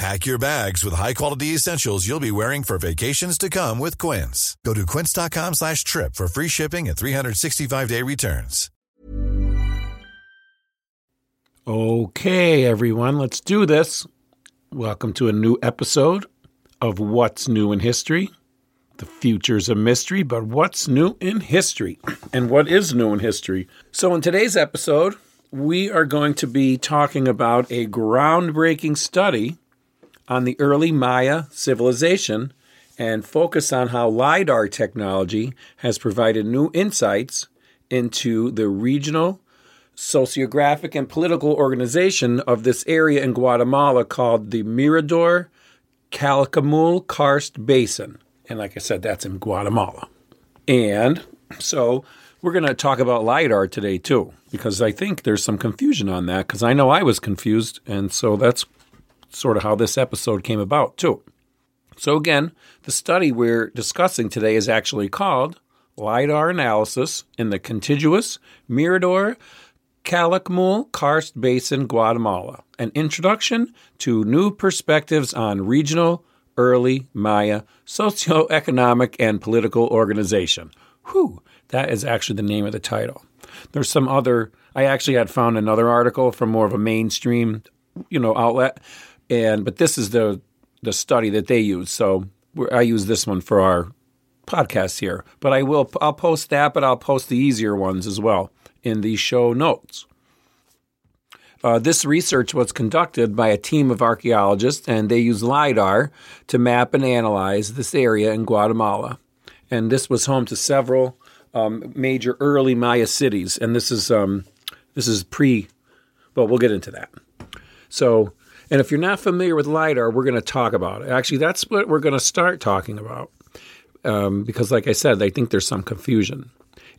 Pack your bags with high-quality essentials you'll be wearing for vacations to come with Quince. Go to quince.com slash trip for free shipping and 365-day returns. Okay, everyone, let's do this. Welcome to a new episode of What's New in History. The future's a mystery, but what's new in history? And what is new in history? So, in today's episode, we are going to be talking about a groundbreaking study on the early Maya civilization and focus on how LIDAR technology has provided new insights into the regional, sociographic, and political organization of this area in Guatemala called the Mirador Calakmul Karst Basin. And like I said, that's in Guatemala. And so we're going to talk about LIDAR today too, because I think there's some confusion on that, because I know I was confused. And so that's sort of how this episode came about, too. So, again, the study we're discussing today is actually called LIDAR Analysis in the Contiguous Mirador Calakmul Karst Basin, Guatemala An Introduction to New Perspectives on Regional Early Maya Socioeconomic and Political Organization. Whew, that is actually the name of the title. There's some other, I actually had found another article from more of a mainstream, you know, outlet and but this is the the study that they use. So I use this one for our podcast here. But I will I'll post that, but I'll post the easier ones as well in the show notes. Uh, this research was conducted by a team of archaeologists, and they use LIDAR to map and analyze this area in Guatemala. And this was home to several um, major early Maya cities. And this is um, this is pre, but we'll get into that. So and if you're not familiar with LIDAR, we're going to talk about it. Actually, that's what we're going to start talking about. Um, because, like I said, I think there's some confusion.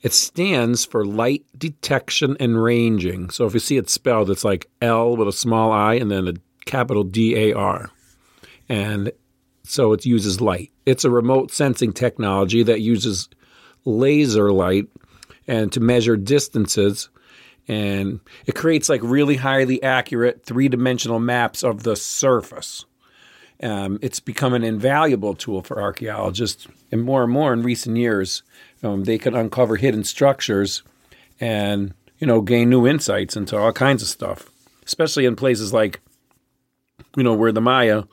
It stands for light detection and ranging. So if you see it spelled, it's like L with a small i and then a capital D A R. And so it uses light. It's a remote sensing technology that uses laser light and to measure distances and it creates like really highly accurate three dimensional maps of the surface. Um, it's become an invaluable tool for archaeologists, and more and more in recent years, um, they can uncover hidden structures and you know gain new insights into all kinds of stuff, especially in places like you know where the Maya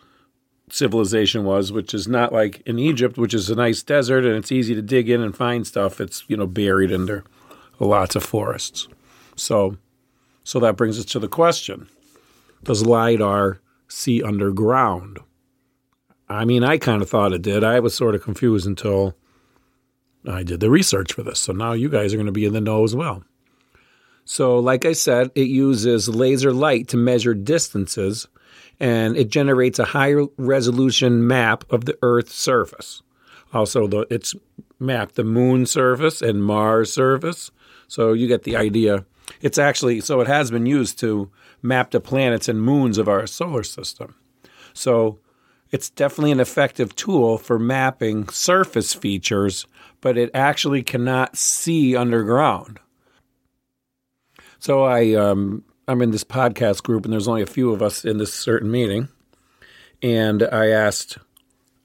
civilization was, which is not like in Egypt, which is a nice desert and it's easy to dig in and find stuff. It's you know buried under lots of forests. So, so that brings us to the question: Does lidar see underground? I mean, I kind of thought it did. I was sort of confused until I did the research for this. So now you guys are going to be in the know as well. So, like I said, it uses laser light to measure distances and it generates a higher resolution map of the Earth's surface. Also, the, it's mapped the moon surface and Mars surface. So you get the idea it's actually so it has been used to map the planets and moons of our solar system. So it's definitely an effective tool for mapping surface features, but it actually cannot see underground. So I um, I'm in this podcast group, and there's only a few of us in this certain meeting, and I asked,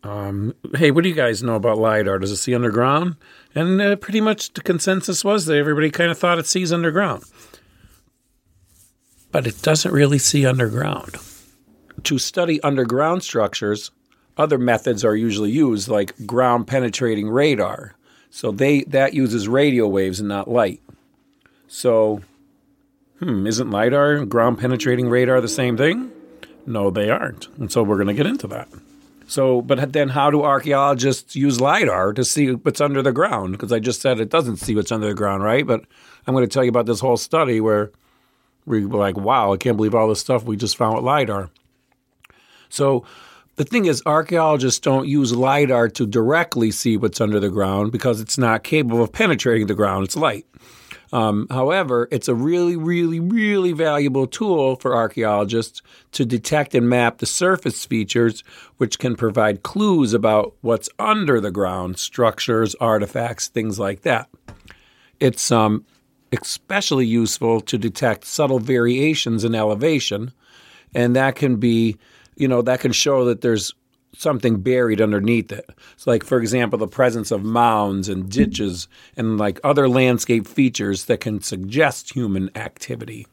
um, "Hey, what do you guys know about lidar? Does it see underground?" And uh, pretty much the consensus was that everybody kind of thought it sees underground, but it doesn't really see underground. To study underground structures, other methods are usually used, like ground penetrating radar. So they that uses radio waves and not light. So, hmm, isn't lidar ground penetrating radar the same thing? No, they aren't. And so we're going to get into that. So, but then how do archaeologists use lidar to see what's under the ground? Because I just said it doesn't see what's under the ground, right? But I'm going to tell you about this whole study where we were like, wow, I can't believe all this stuff we just found with lidar. So, the thing is, archaeologists don't use LIDAR to directly see what's under the ground because it's not capable of penetrating the ground. It's light. Um, however, it's a really, really, really valuable tool for archaeologists to detect and map the surface features, which can provide clues about what's under the ground structures, artifacts, things like that. It's um, especially useful to detect subtle variations in elevation, and that can be you know, that can show that there's something buried underneath it. So, like, for example, the presence of mounds and ditches and like other landscape features that can suggest human activity,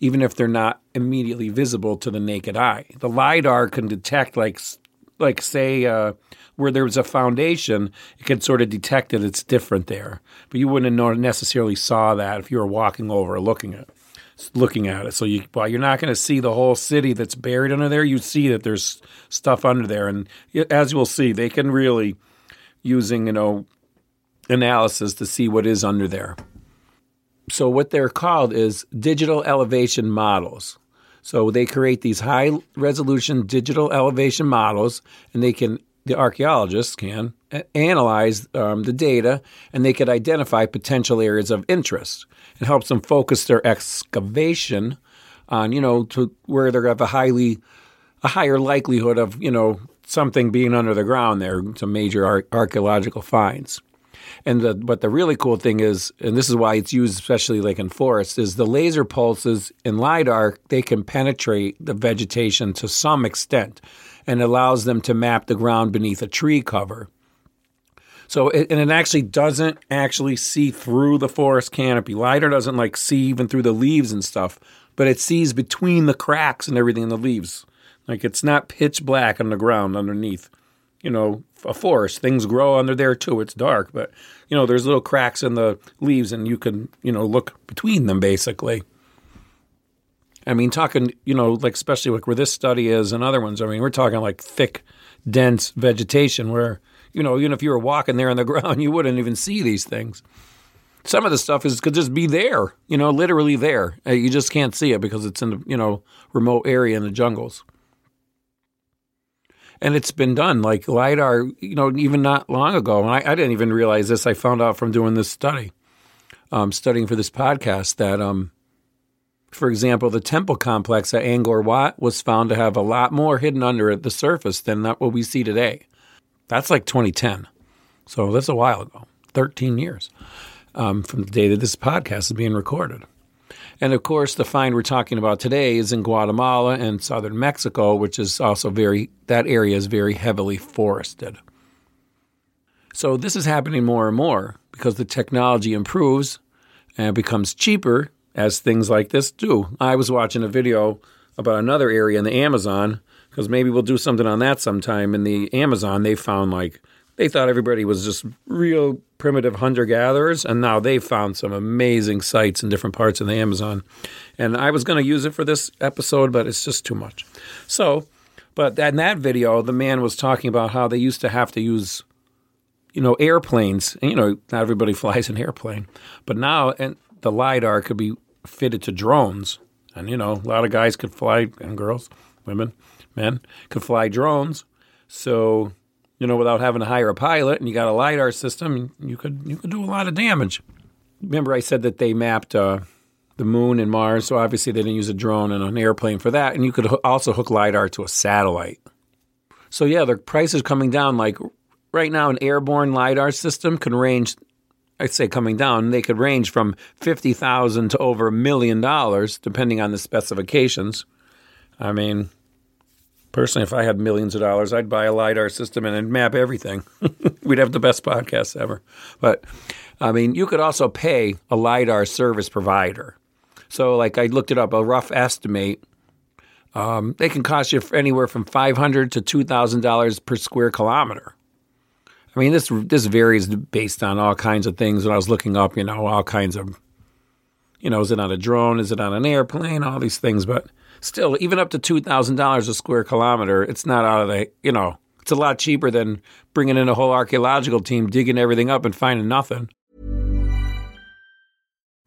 even if they're not immediately visible to the naked eye. The LIDAR can detect, like, like say, uh, where there's a foundation, it can sort of detect that it's different there. But you wouldn't necessarily saw that if you were walking over looking at it looking at it. So you, while you're not going to see the whole city that's buried under there, you see that there's stuff under there, and as you will see, they can really using you know analysis to see what is under there. So what they're called is digital elevation models. So they create these high resolution digital elevation models, and they can the archaeologists can analyze um, the data and they could identify potential areas of interest. It helps them focus their excavation on, you know, to where they have a highly a higher likelihood of, you know, something being under the ground there, some major ar- archaeological finds. And the, but the really cool thing is, and this is why it's used especially like in forests, is the laser pulses in LIDAR, they can penetrate the vegetation to some extent and allows them to map the ground beneath a tree cover. So it, and it actually doesn't actually see through the forest canopy. LiDAR doesn't like see even through the leaves and stuff, but it sees between the cracks and everything in the leaves. Like it's not pitch black on the ground underneath. You know, a forest, things grow under there too. It's dark, but you know, there's little cracks in the leaves and you can, you know, look between them basically. I mean, talking, you know, like especially like where this study is and other ones. I mean, we're talking like thick, dense vegetation where you know, even if you were walking there on the ground, you wouldn't even see these things. Some of the stuff is could just be there, you know, literally there. Uh, you just can't see it because it's in the you know remote area in the jungles. And it's been done like lidar, you know, even not long ago. And I, I didn't even realize this. I found out from doing this study, um, studying for this podcast, that, um, for example, the temple complex at Angkor Wat was found to have a lot more hidden under the surface than what we see today. That's like 2010. So that's a while ago, 13 years um, from the day that this podcast is being recorded. And of course, the find we're talking about today is in Guatemala and southern Mexico, which is also very, that area is very heavily forested. So this is happening more and more because the technology improves and becomes cheaper as things like this do. I was watching a video about another area in the Amazon because maybe we'll do something on that sometime. In the Amazon, they found like they thought everybody was just real primitive hunter gatherers, and now they found some amazing sites in different parts of the Amazon. And I was going to use it for this episode, but it's just too much. So, but in that video, the man was talking about how they used to have to use, you know, airplanes. And, you know, not everybody flies an airplane, but now and the lidar could be fitted to drones, and you know, a lot of guys could fly and girls, women men could fly drones. So, you know, without having to hire a pilot and you got a LiDAR system, you could you could do a lot of damage. Remember I said that they mapped uh, the moon and Mars, so obviously they didn't use a drone and an airplane for that. And you could ho- also hook LiDAR to a satellite. So, yeah, the price is coming down. Like right now, an airborne LiDAR system can range I'd say coming down, they could range from fifty thousand to over a million dollars, depending on the specifications. I mean, personally, if I had millions of dollars, I'd buy a lidar system and I'd map everything. We'd have the best podcast ever. But I mean, you could also pay a lidar service provider. So, like, I looked it up. A rough estimate um, they can cost you anywhere from five hundred to two thousand dollars per square kilometer. I mean, this this varies based on all kinds of things. When I was looking up, you know, all kinds of, you know, is it on a drone? Is it on an airplane? All these things, but still, even up to two thousand dollars a square kilometer, it's not out of the, you know, it's a lot cheaper than bringing in a whole archaeological team, digging everything up and finding nothing.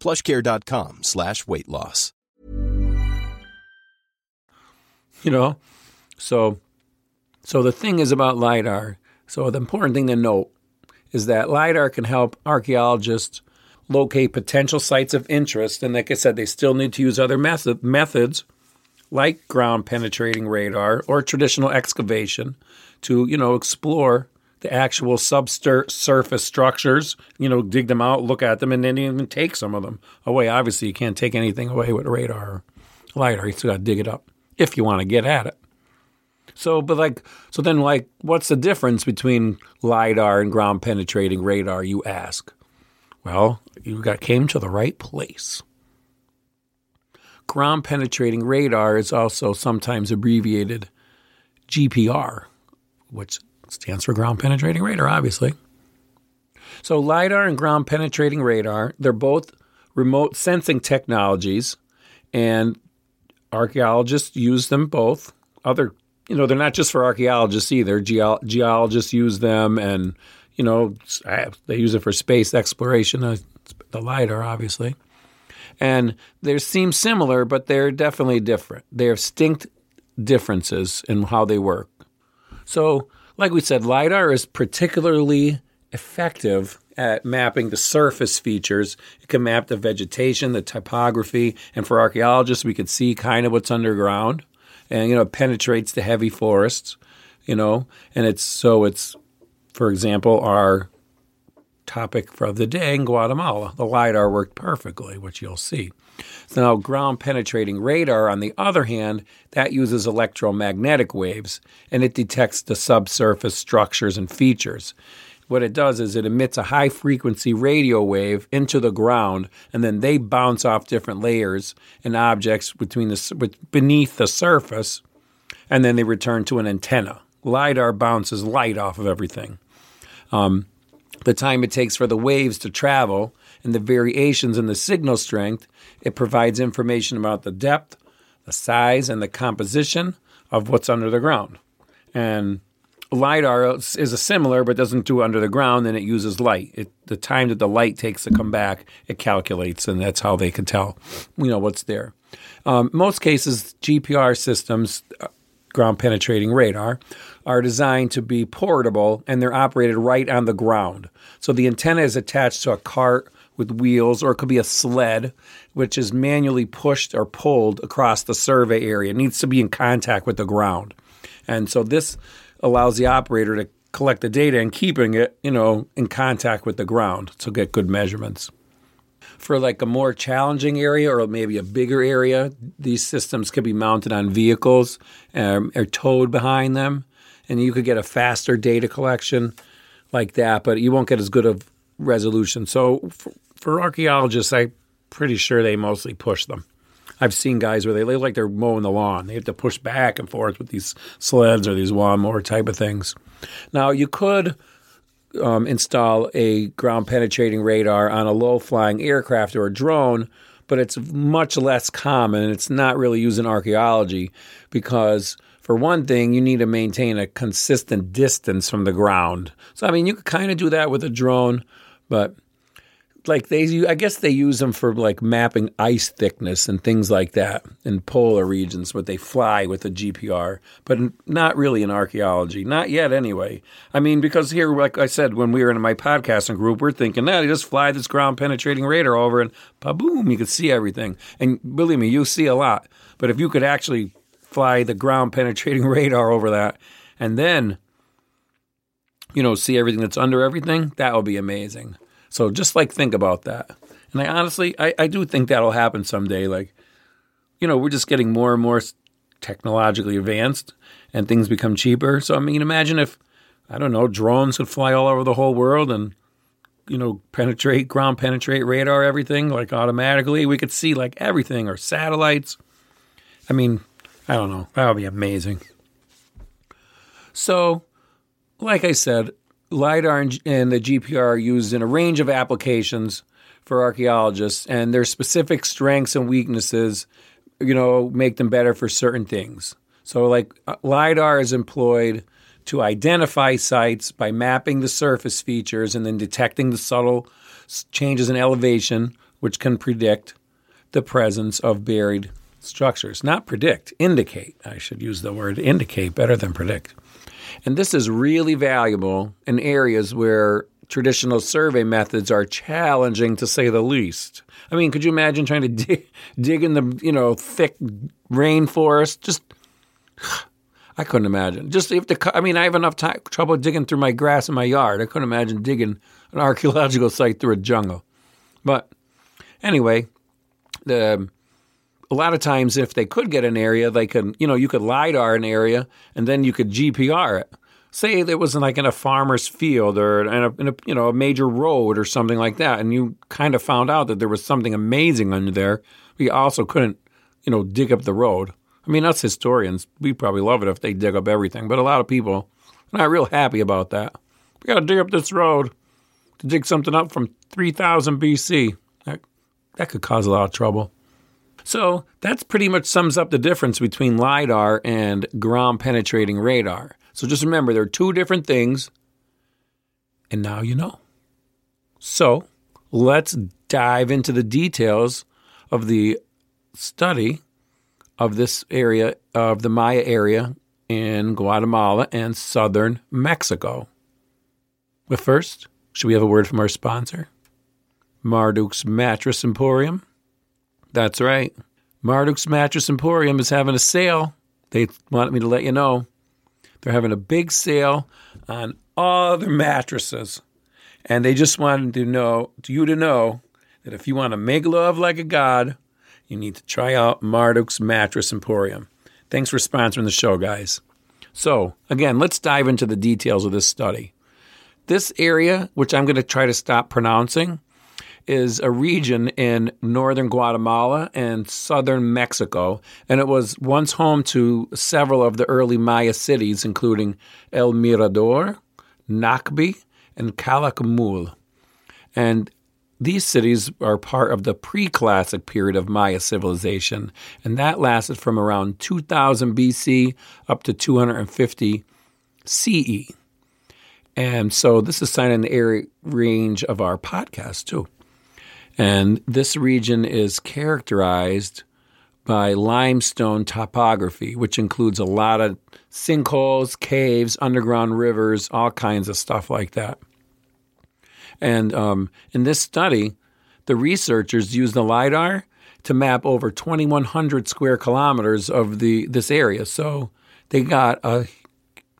plushcare.com slash weight loss. You know, so so the thing is about lidar. So the important thing to note is that lidar can help archaeologists locate potential sites of interest, and like I said, they still need to use other method, methods like ground penetrating radar or traditional excavation to you know explore the actual subsurface structures, you know, dig them out, look at them, and then even take some of them away. Obviously, you can't take anything away with radar or lidar. You still got to dig it up if you want to get at it. So, but like, so then, like, what's the difference between lidar and ground penetrating radar? You ask. Well, you got came to the right place. Ground penetrating radar is also sometimes abbreviated GPR, which stands for ground penetrating radar, obviously. So, LIDAR and ground penetrating radar, they're both remote sensing technologies, and archaeologists use them both. Other, you know, they're not just for archaeologists either. Geo- geologists use them, and, you know, they use it for space exploration, uh, the LIDAR, obviously. And they seem similar, but they're definitely different. They're distinct differences in how they work. So, like we said, LIDAR is particularly effective at mapping the surface features. It can map the vegetation, the topography, and for archaeologists, we could see kind of what's underground. And, you know, it penetrates the heavy forests, you know, and it's so it's, for example, our topic for the day in Guatemala. The LIDAR worked perfectly, which you'll see. So now, ground penetrating radar, on the other hand, that uses electromagnetic waves and it detects the subsurface structures and features. What it does is it emits a high frequency radio wave into the ground, and then they bounce off different layers and objects between the, beneath the surface, and then they return to an antenna. LIDAR bounces light off of everything. Um, the time it takes for the waves to travel and the variations in the signal strength, it provides information about the depth, the size, and the composition of what's under the ground. And LIDAR is a similar, but doesn't do under the ground, and it uses light. It, the time that the light takes to come back, it calculates, and that's how they can tell, you know, what's there. Um, most cases, GPR systems, uh, ground penetrating radar, are designed to be portable, and they're operated right on the ground. So the antenna is attached to a cart with wheels, or it could be a sled, which is manually pushed or pulled across the survey area. It needs to be in contact with the ground. And so this allows the operator to collect the data and keeping it, you know, in contact with the ground to get good measurements. For like a more challenging area or maybe a bigger area, these systems could be mounted on vehicles um, or towed behind them, and you could get a faster data collection like that, but you won't get as good of resolution. So for, archaeologists, I'm pretty sure they mostly push them. I've seen guys where they look like they're mowing the lawn. They have to push back and forth with these sleds or these lawnmower type of things. Now, you could um, install a ground penetrating radar on a low flying aircraft or a drone, but it's much less common and it's not really used in archaeology because, for one thing, you need to maintain a consistent distance from the ground. So, I mean, you could kind of do that with a drone, but like they I guess they use them for like mapping ice thickness and things like that in polar regions but they fly with a GPR but not really in archaeology not yet anyway. I mean because here like I said when we were in my podcasting group we're thinking that nah, just fly this ground penetrating radar over and boom you could see everything. And believe me you see a lot. But if you could actually fly the ground penetrating radar over that and then you know see everything that's under everything that would be amazing so just like think about that. And I honestly, I, I do think that'll happen someday. Like, you know, we're just getting more and more technologically advanced and things become cheaper. So, I mean, imagine if, I don't know, drones could fly all over the whole world and, you know, penetrate, ground penetrate radar, everything like automatically. We could see like everything or satellites. I mean, I don't know. That would be amazing. So, like I said, LIDAR and the GPR are used in a range of applications for archaeologists, and their specific strengths and weaknesses, you know, make them better for certain things. So, like uh, LIDAR is employed to identify sites by mapping the surface features and then detecting the subtle changes in elevation, which can predict the presence of buried structures. Not predict, indicate. I should use the word indicate better than predict. And this is really valuable in areas where traditional survey methods are challenging to say the least. I mean, could you imagine trying to dig, dig in the, you know, thick rainforest? Just I couldn't imagine. Just if the I mean, I have enough time, trouble digging through my grass in my yard. I couldn't imagine digging an archaeological site through a jungle. But anyway, the a lot of times if they could get an area, they could, you know, you could LIDAR an area and then you could GPR it. Say it was like in a farmer's field or in a, in a, you know, a major road or something like that. And you kind of found out that there was something amazing under there. We also couldn't, you know, dig up the road. I mean, us historians, we probably love it if they dig up everything, but a lot of people are not real happy about that. We got to dig up this road to dig something up from 3000 BC. That, that could cause a lot of trouble. So that's pretty much sums up the difference between LIDAR and ground penetrating radar. So just remember, there are two different things, and now you know. So let's dive into the details of the study of this area, of the Maya area in Guatemala and southern Mexico. But first, should we have a word from our sponsor? Marduk's Mattress Emporium. That's right. Marduk's Mattress Emporium is having a sale. They wanted me to let you know. They're having a big sale on all their mattresses. And they just wanted to know you to know that if you want to make love like a god, you need to try out Marduk's Mattress Emporium. Thanks for sponsoring the show, guys. So, again, let's dive into the details of this study. This area, which I'm going to try to stop pronouncing, is a region in northern Guatemala and southern Mexico, and it was once home to several of the early Maya cities, including El Mirador, Nakbe, and Calakmul. And these cities are part of the pre classic period of Maya civilization, and that lasted from around 2000 BC up to 250 CE. And so this is sign in the area range of our podcast, too. And this region is characterized by limestone topography, which includes a lot of sinkholes, caves, underground rivers, all kinds of stuff like that. And um, in this study, the researchers used the LIDAR to map over 2,100 square kilometers of the this area. So they got a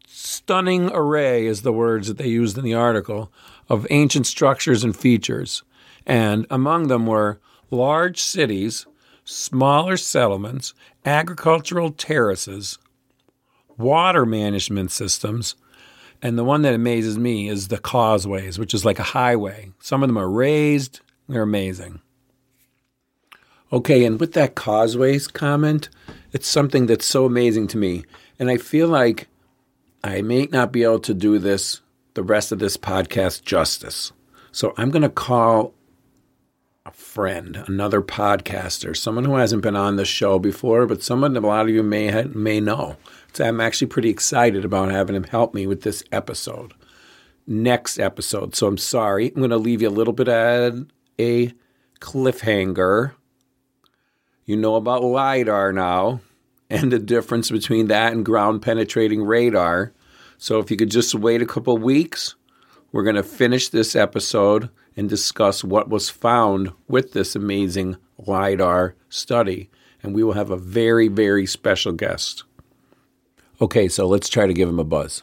stunning array, is the words that they used in the article, of ancient structures and features. And among them were large cities, smaller settlements, agricultural terraces, water management systems, and the one that amazes me is the causeways, which is like a highway. Some of them are raised, they're amazing. Okay, and with that causeways comment, it's something that's so amazing to me. And I feel like I may not be able to do this, the rest of this podcast, justice. So I'm going to call a friend, another podcaster, someone who hasn't been on the show before, but someone a lot of you may may know. So I'm actually pretty excited about having him help me with this episode. Next episode. So I'm sorry. I'm going to leave you a little bit at a cliffhanger. You know about LIDAR now and the difference between that and ground penetrating radar. So if you could just wait a couple weeks, we're going to finish this episode and discuss what was found with this amazing LIDAR study. And we will have a very, very special guest. Okay, so let's try to give him a buzz.